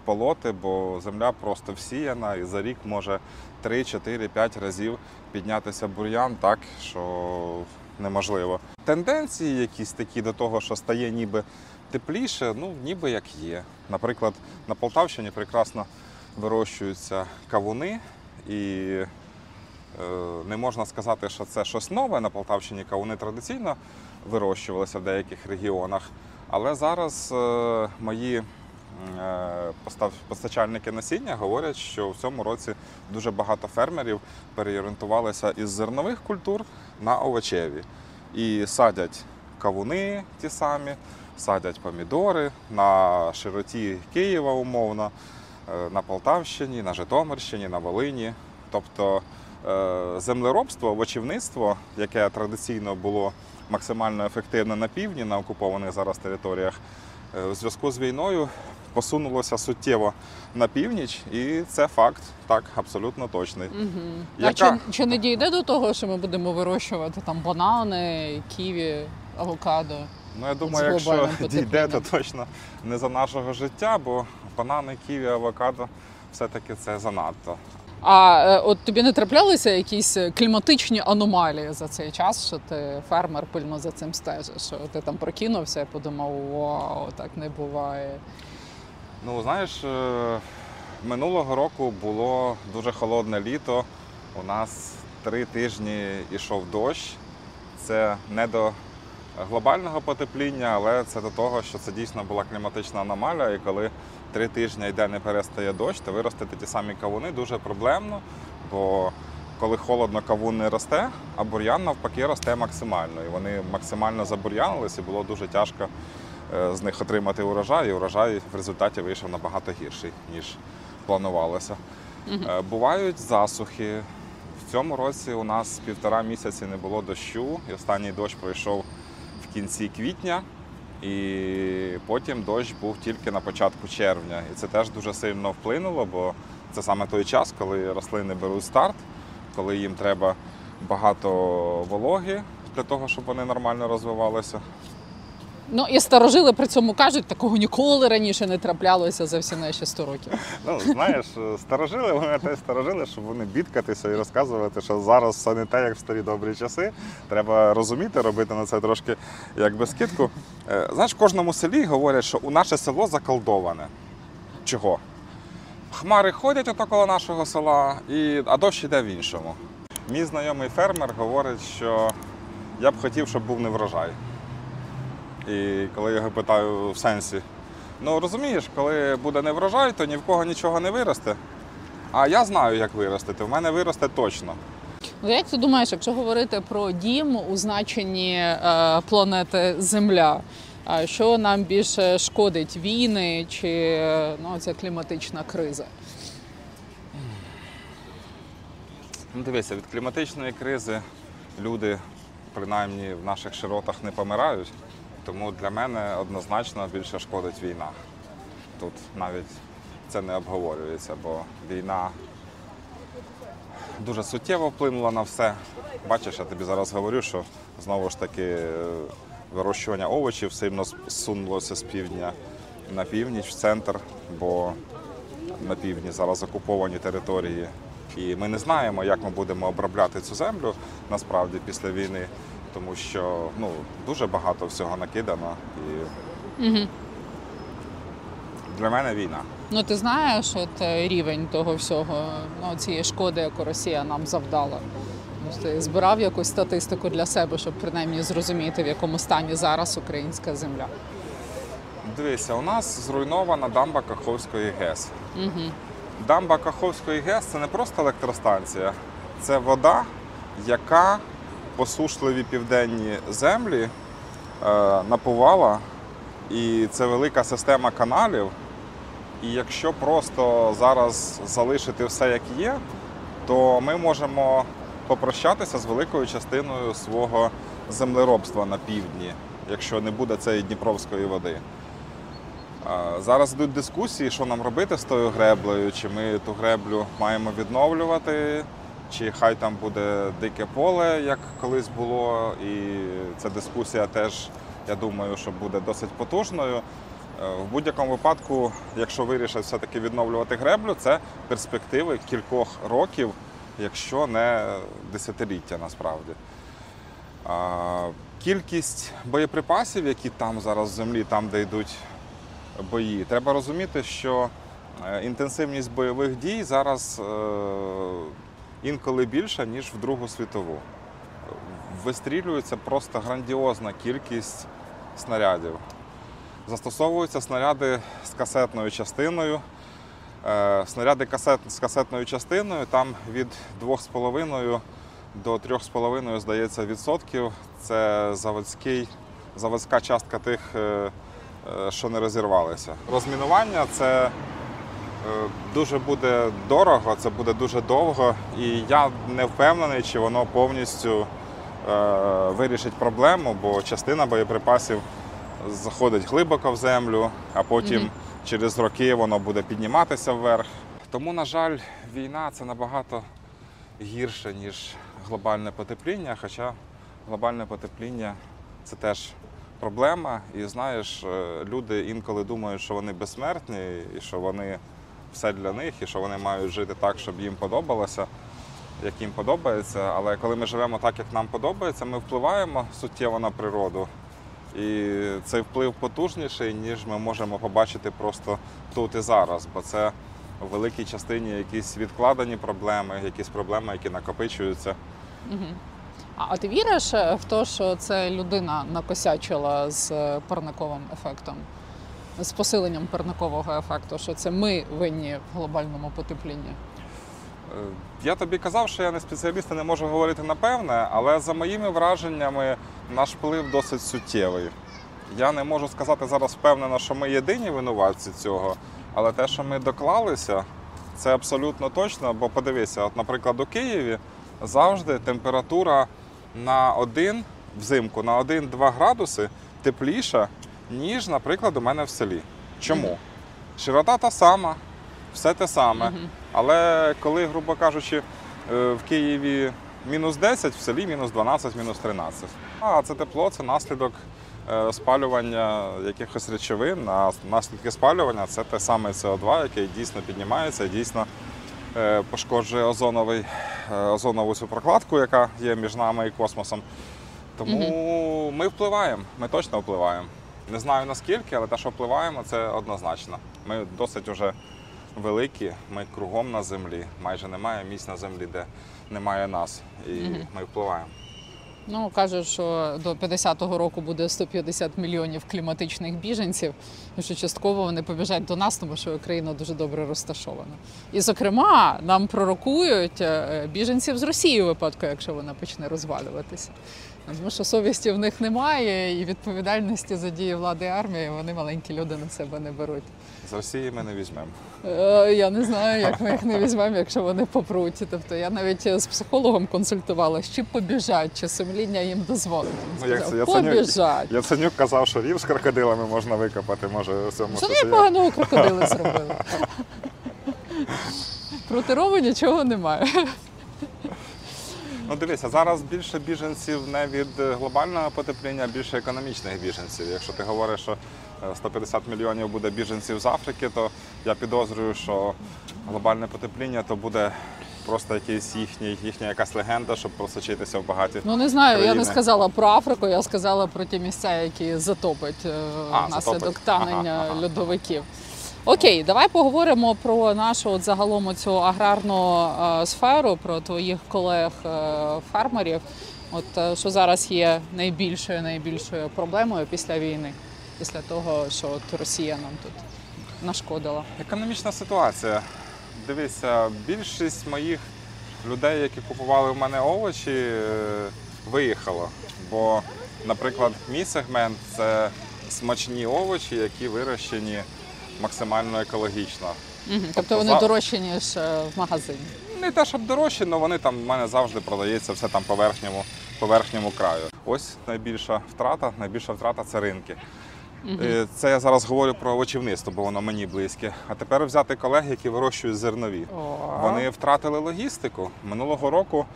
полоти, бо земля просто всіяна і за рік може 3, 4, 5 разів піднятися бур'ян так, що неможливо. Тенденції якісь такі до того, що стає ніби тепліше, ну ніби як є. Наприклад, на Полтавщині прекрасно вирощуються кавуни, і е, не можна сказати, що це щось нове. На Полтавщині кавуни традиційно вирощувалися в деяких регіонах. Але зараз е, мої постачальники насіння говорять, що в цьому році дуже багато фермерів переорієнтувалися із зернових культур на овочеві. І садять кавуни ті самі, садять помідори на широті Києва умовно, е, на Полтавщині, на Житомирщині, на Волині. Тобто е, землеробство, овочівництво, яке традиційно було максимально ефективне на півдні, на окупованих зараз територіях, е, у зв'язку з війною посунулося суттєво на північ, і це факт так абсолютно точний. Угу. А чи, чи не дійде до того, що ми будемо вирощувати там банани, ківі, авокадо? Ну, я думаю, якщо дійде, то точно не за нашого життя, бо банани, ківі, авокадо все-таки це занадто. А е, от тобі не траплялися якісь кліматичні аномалії за цей час, що ти фермер пильно за цим стежиш? Що ти там прокинувся і подумав, вау, так не буває. Ну, знаєш, е, минулого року було дуже холодне літо. У нас три тижні йшов дощ. Це не до глобального потепління, але це до того, що це дійсно була кліматична аномалія. І коли три тижні йде не перестає дощ, то виростити ті самі кавуни дуже проблемно. Бо коли холодно, кавун не росте, а бур'ян навпаки росте максимально. І вони максимально забур'янились, і було дуже тяжко з них отримати урожай, і урожай в результаті вийшов набагато гірший, ніж планувалося. Е, Бувають засухи. В цьому році у нас півтора місяці не було дощу, і останній дощ пройшов в кінці квітня, і потім дощ був тільки на початку червня. І це теж дуже сильно вплинуло, бо це саме той час, коли рослини беруть старт, коли їм треба багато вологи для того, щоб вони нормально розвивалися. Ну і старожили при цьому кажуть, такого ніколи раніше не траплялося за всі наші 100 років. Ну, знаєш, старожили, вони те старожили, щоб вони бідкатися і розказувати, що зараз все не те, як в старі добрі часи. Треба розуміти, робити на це трошки якби скидку. Е, Знаєш, в кожному селі говорять, що у наше село заколдоване. Чого? Хмари ходять ото коло нашого села, і... а дощ іде в іншому. Мій знайомий фермер говорить, що я б хотів, щоб був неврожай. І коли я його питаю в сенсі, Ну розумієш, коли буде неврожай, то ні в кого нічого не виросте. А я знаю, як виростити. В мене виросте точно. Ну, як ти думаєш, якщо говорити про дім у значенні е, планети Земля, що нам більше шкодить війни чи ну, ця кліматична криза? Ну, дивися, від кліматичної кризи люди, принаймні в наших широтах, не помирають. Тому для мене однозначно більше шкодить війна. Тут навіть це не обговорюється, бо війна дуже суттєво вплинула на все. Бачиш, я тобі зараз говорю, що знову ж таки е, вирощування овочів сильно сунулося з півдня на північ, в центр, бо на півдні зараз окуповані території. І ми не знаємо, як ми будемо обробляти цю землю насправді після війни, тому що ну, дуже багато всього накидано. І Угу. для мене війна. Ну ти знаєш, от е, рівень того всього, ну цієї шкоди, яку Росія нам завдала. Ну, Ти збирав якусь статистику для себе, щоб принаймні зрозуміти, в якому стані зараз українська земля. Дивися, у нас зруйнована дамба Каховської ГЕС. Угу. Дамба Каховської ГЕС це не просто електростанція, це вода, яка посушливі південні землі е, напувала. І це велика система каналів. І якщо просто зараз залишити все як є, то ми можемо попрощатися з великою частиною свого землеробства на півдні, якщо не буде цієї Дніпровської води. Зараз йдуть дискусії, що нам робити з тою греблею, чи ми ту греблю маємо відновлювати, чи хай там буде дике поле, як колись було. І ця дискусія теж, я думаю, що буде досить потужною. Е, В будь-якому випадку, якщо вирішать все-таки відновлювати греблю, це перспективи кількох років, якщо не десятиліття насправді. Кількість боєприпасів, які там зараз в землі, там, де йдуть бої. Треба розуміти, що е, інтенсивність бойових дій зараз е, інколи більша, ніж в Другу світову. Вистрілюється просто грандіозна кількість снарядів. Застосовуються снаряди з касетною частиною. Е, Снаряди з касетною частиною там від 2,5 до 3,5, здається, відсотків. Це заводський, заводська частка тих е, е, що не розірвалися. Розмінування це дуже буде дорого, це буде дуже довго, і я не впевнений, чи воно повністю е, вирішить проблему, бо частина боєприпасів заходить глибоко в землю, а потім Мгм. через роки воно буде підніматися вверх. Тому, на жаль, війна це набагато гірше, ніж глобальне потепління, хоча глобальне потепління це теж проблема. І знаєш, е, люди інколи думають, що вони безсмертні і що вони все для них і що вони мають жити так, щоб їм подобалося, як їм подобається. Але коли ми живемо так, як нам подобається, ми впливаємо суттєво на природу. І цей вплив потужніший, ніж ми можемо побачити просто тут і зараз, бо це в великій частині якісь відкладені проблеми, якісь проблеми, які накопичуються. А, ти віриш е, в те, що це людина накосячила з е, парниковим ефектом, з посиленням парникового ефекту, що це ми винні в глобальному потеплінні? Е, Я тобі казав, що я не спеціаліст і не можу говорити напевне, але за моїми враженнями наш вплив досить суттєвий. Я не можу сказати зараз впевнено, що ми єдині винуватці цього, але те, що ми доклалися, це абсолютно точно. Бо подивися, от, наприклад, у Києві завжди температура на один взимку на 1-2 градуси тепліша, ніж, наприклад, у мене в селі. Чому? Широта та сама, все те саме. Але коли, грубо кажучи, е, в Києві мінус 10, в селі мінус 12, мінус 13. А це тепло, це наслідок е, спалювання якихось речовин. А наслідки спалювання це те саме СО2, яке дійсно піднімається, і дійсно е, пошкоджує озоновий, озонову цю прокладку, яка є між нами і космосом. Тому ми впливаємо, ми точно впливаємо. Не знаю наскільки, але те, що впливаємо, це однозначно. Ми досить уже великі, ми кругом на землі. Майже немає місць на землі, де немає нас. І ми впливаємо. Ну кажуть, що до 50-го року буде 150 мільйонів кліматичних біженців, і що частково вони побіжать до нас, тому що Україна дуже добре розташована. І, зокрема, нам пророкують е, біженців з Росії випадку, якщо вона почне розвалюватися. Тому що совісті в них немає, і відповідальності за дії влади і армії вони маленькі люди на себе не беруть. З Росії ми не візьмемо. Е, Я не знаю, як ми їх не візьмемо, якщо вони попруть. Тобто я навіть з психологом консультувалася, чи побіжать, чи сумління їм дозволить. Ну, як це? Побіжать. Яценюк казав, що рів з крокодилами можна викопати. Може, цьому Що щось є. непоганого крокодили зробили? Проти Роми нічого немає. Ну дивися, зараз більше біженців не від е, глобального потепління, а більше економічних біженців. Якщо ти говориш, що е, 150 мільйонів буде біженців з Африки, то я підозрюю, що глобальне потепління то буде просто якийсь їхній, їхня якась легенда, щоб просочитися в багаті. Ну не знаю, я не сказала про Африку, я сказала про ті місця, які затопить е, А, внаслідок затопить. танення Ага, ага. льодовиків. Окей, давай поговоримо про нашу от загалом цю аграрну е, сферу, про твоїх колег-фермерів. От е, що зараз є найбільшою найбільшою проблемою після війни, після того, що от Росія нам тут нашкодила. Економічна ситуація. Дивися, більшість моїх людей, які купували в мене овочі, е, виїхало. Бо, наприклад, мій сегмент це смачні овочі, які вирощені максимально екологічно. Мгм. Тобто вони за- дорожчі ніж е, в магазині. Не те, щоб дорожчі, але вони там в мене завжди продається все там по верхньому, по верхньому краю. Ось найбільша втрата, найбільша втрата це ринки. Е, Це я зараз говорю про овочівництво, бо воно мені близьке. А тепер взяти колег, які вирощують зернові. О. Вони втратили логістику. Минулого року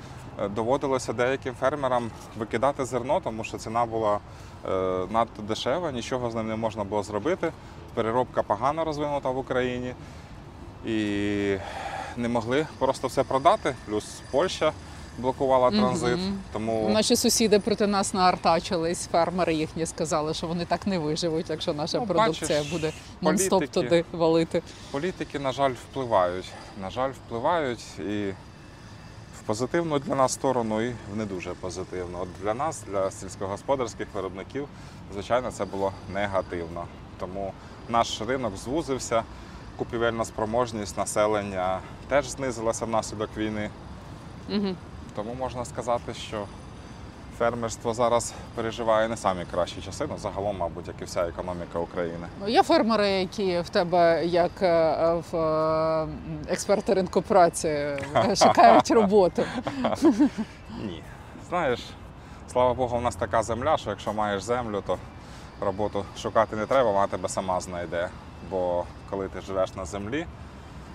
е, доводилося деяким фермерам викидати зерно, тому що ціна була надто дешева, нічого з ним не можна було зробити. Переробка погано розвинута в Україні і не могли просто все продати. Плюс Польща блокувала транзит. Тому Наші сусіди проти нас наартачились, фермери їхні сказали, що вони так не виживуть, якщо наша Ну, продукція бачиш, буде нон-стоп туди валити. політики, на жаль, впливають. На жаль, впливають і в позитивну для нас сторону, і в не дуже позитивну. От для нас, для сільськогосподарських виробників, звичайно, це було негативно. Тому наш ринок звузився, купівельна спроможність населення теж знизилася внаслідок війни. Угу. Тому можна сказати, що фермерство зараз переживає не самі кращі часи, ну загалом, мабуть, як і вся економіка України. Є фермери, які в тебе, як е, в е, експерти ринку праці, шукають роботу. Ні. Знаєш, слава Богу, у нас така земля, що якщо маєш землю, то роботу шукати не треба, вона тебе сама знайде. Бо коли ти живеш на землі,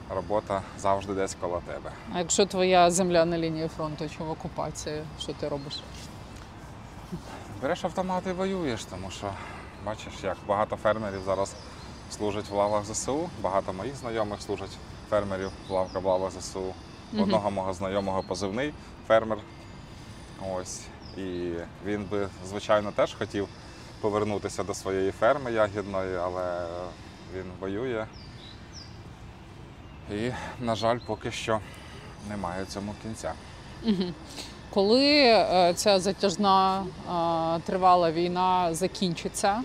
робота завжди десь коло тебе. А якщо твоя земля на лінії фронту чи в окупації, що ти робиш? Береш автомат і воюєш, тому що бачиш, як багато фермерів зараз служить в лавах ЗСУ. Багато моїх знайомих служать фермерів в лавках в лавах ЗСУ. Одного мого знайомого позивний фермер. Ось. І він би, звичайно, теж хотів повернутися до своєї ферми ягідної, але він воює. І, на жаль, поки що немає цьому кінця. Коли е, ця затяжна е, тривала війна закінчиться,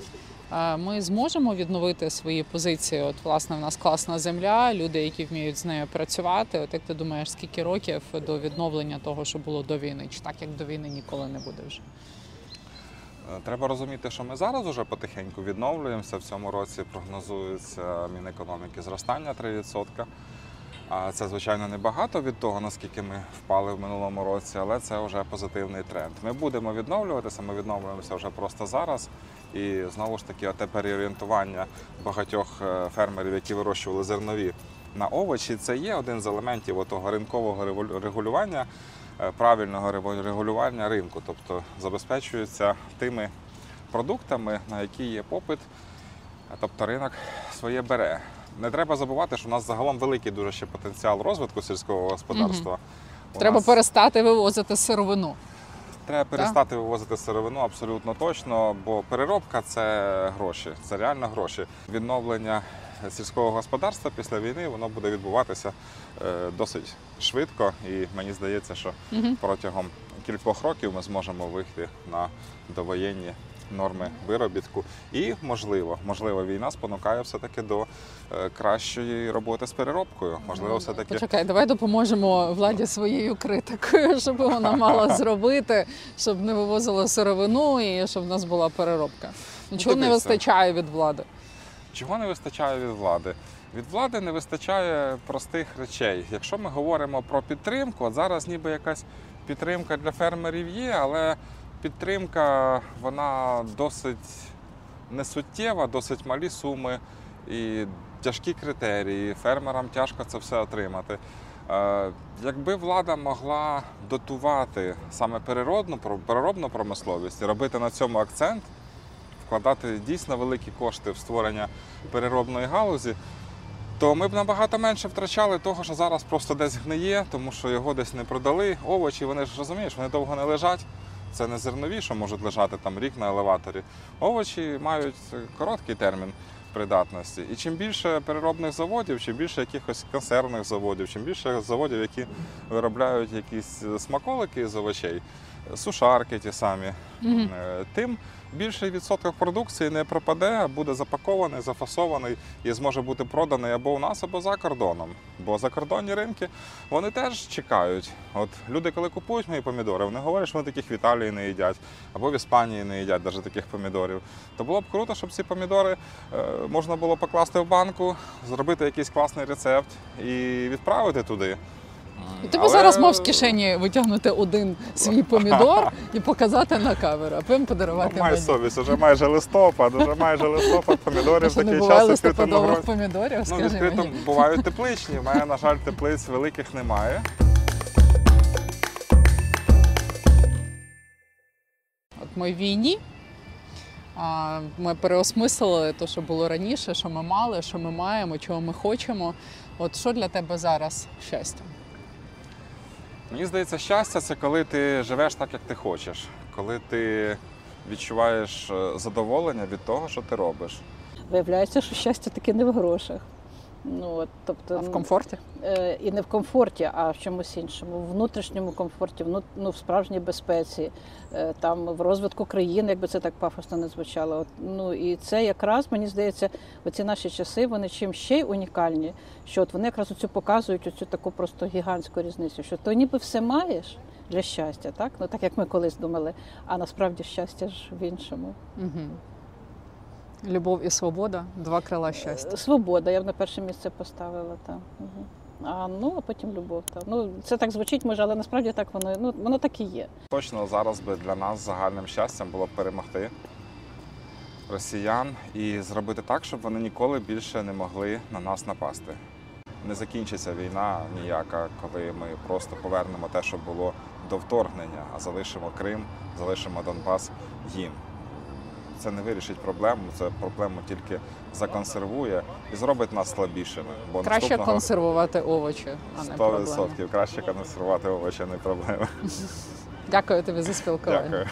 е, ми зможемо відновити свої позиції. От, власне, в нас класна земля, люди, які вміють з нею працювати. От як ти думаєш, скільки років до відновлення того, що було до війни? Чи так як до війни ніколи не буде вже? Е, Треба розуміти, що ми зараз уже потихеньку відновлюємося. В цьому році прогнозується Мінекономіки зростання 3%. А це, звичайно, небагато від того, наскільки ми впали в минулому році, але це вже позитивний тренд. Ми будемо відновлюватися, ми відновлюємося вже просто зараз. І знову ж таки, те переорієнтування багатьох е, фермерів, які вирощували зернові на овочі, це є один з елементів того ринкового регулювання, правильного рево- регулювання ринку, тобто забезпечується тими продуктами, на які є попит, тобто ринок своє бере. Не треба забувати, що у нас загалом великий дуже ще потенціал розвитку сільського господарства. У Треба нас перестати вивозити сировину. треба перестати вивозити сировину абсолютно точно, бо переробка це гроші, це реально гроші. Відновлення сільського господарства після війни воно буде відбуватися е, досить швидко, і мені здається, що протягом кількох років ми зможемо вийти на довоєнні норми виробітку. І можливо, можливо, війна спонукає все-таки до е, кращої роботи з переробкою. Можливо, все-таки Почекай, давай допоможемо владі своєю критикою, щоб вона мала зробити, щоб не вивозила сировину і щоб в нас була переробка. Нічого не вистачає від влади. Чого не вистачає від влади? Від влади не вистачає простих речей. Якщо ми говоримо про підтримку, от зараз ніби якась підтримка для фермерів є, але підтримка вона досить несуттєва, досить малі суми і тяжкі критерії. Фермерам тяжко це все отримати. Е, Якби влада могла дотувати саме переробну, переробну промисловість і робити на цьому акцент, вкладати дійсно великі кошти в створення переробної галузі, то ми б набагато менше втрачали того, що зараз просто десь гниє, тому що його десь не продали. Овочі, вони ж розумієш, вони довго не лежать. Це не зернові, що можуть лежати там рік на елеваторі. Овочі мають короткий термін придатності. І чим більше переробних заводів, чим більше якихось консервних заводів, чим більше заводів, які виробляють якісь смаколики з овочей, сушарки ті самі, Мгм. Е, тим більший відсоток продукції не пропаде, а буде запакований, зафасований і зможе бути проданий або у нас, або за кордоном. Бо закордонні ринки вони теж чекають. От люди, коли купують мої помідори, вони говорять, що вони таких в Італії не їдять, або в Іспанії не їдять навіть таких помідорів. То було б круто, щоб ці помідори е, можна було покласти в банку, зробити якийсь класний рецепт і відправити туди. Ти б зараз мав з кишені витягнути один свій помідор і показати на камеру, а потім подарувати Ну, мені. совість, уже майже листопад, уже майже листопад, помідорів не такий час відкритому листопадових ґрунті. помідорів, Ну, відкрито мені. бувають тепличні. У мене, на жаль, теплиць великих немає. От ми в війні. Ми переосмислили те, що було раніше, що ми мали, що ми маємо, чого ми хочемо. От що для тебе зараз щастя? Мені здається, щастя це коли ти живеш так, як ти хочеш, коли ти відчуваєш е, задоволення від того, що ти робиш. Виявляється, що щастя таки не в грошах. Ну, от, тобто, А в комфорті? е, і не в комфорті, а в чомусь іншому, в внутрішньому комфорті, вну- ну, в справжній безпеці, е, там в розвитку країни, якби це так пафосно не звучало. От, ну і це якраз мені здається, оці наші часи вони чим ще й унікальні, що от вони якраз оцю показують оцю таку просто гігантську різницю, що ти ніби все маєш для щастя, так? Ну так як ми колись думали, а насправді щастя ж в іншому. Угу. Любов і свобода два крила щастя. Е, Свобода, я б на перше місце поставила там. Угу. А ну а потім любов. Там. Ну це так звучить, може, але насправді так воно ну воно так і є. Точно зараз би для нас загальним щастям було б перемогти росіян і зробити так, щоб вони ніколи більше не могли на нас напасти. Не закінчиться війна ніяка, коли ми просто повернемо те, що було до вторгнення, а залишимо Крим, залишимо Донбас їм. Це не вирішить проблему. Це проблему тільки законсервує і зробить нас слабішими. Бо Краще наступного консервувати овочі, а не 100% проблеми. краще консервувати овочі, а не проблеми. Дякую тобі за спілкування. Дякую.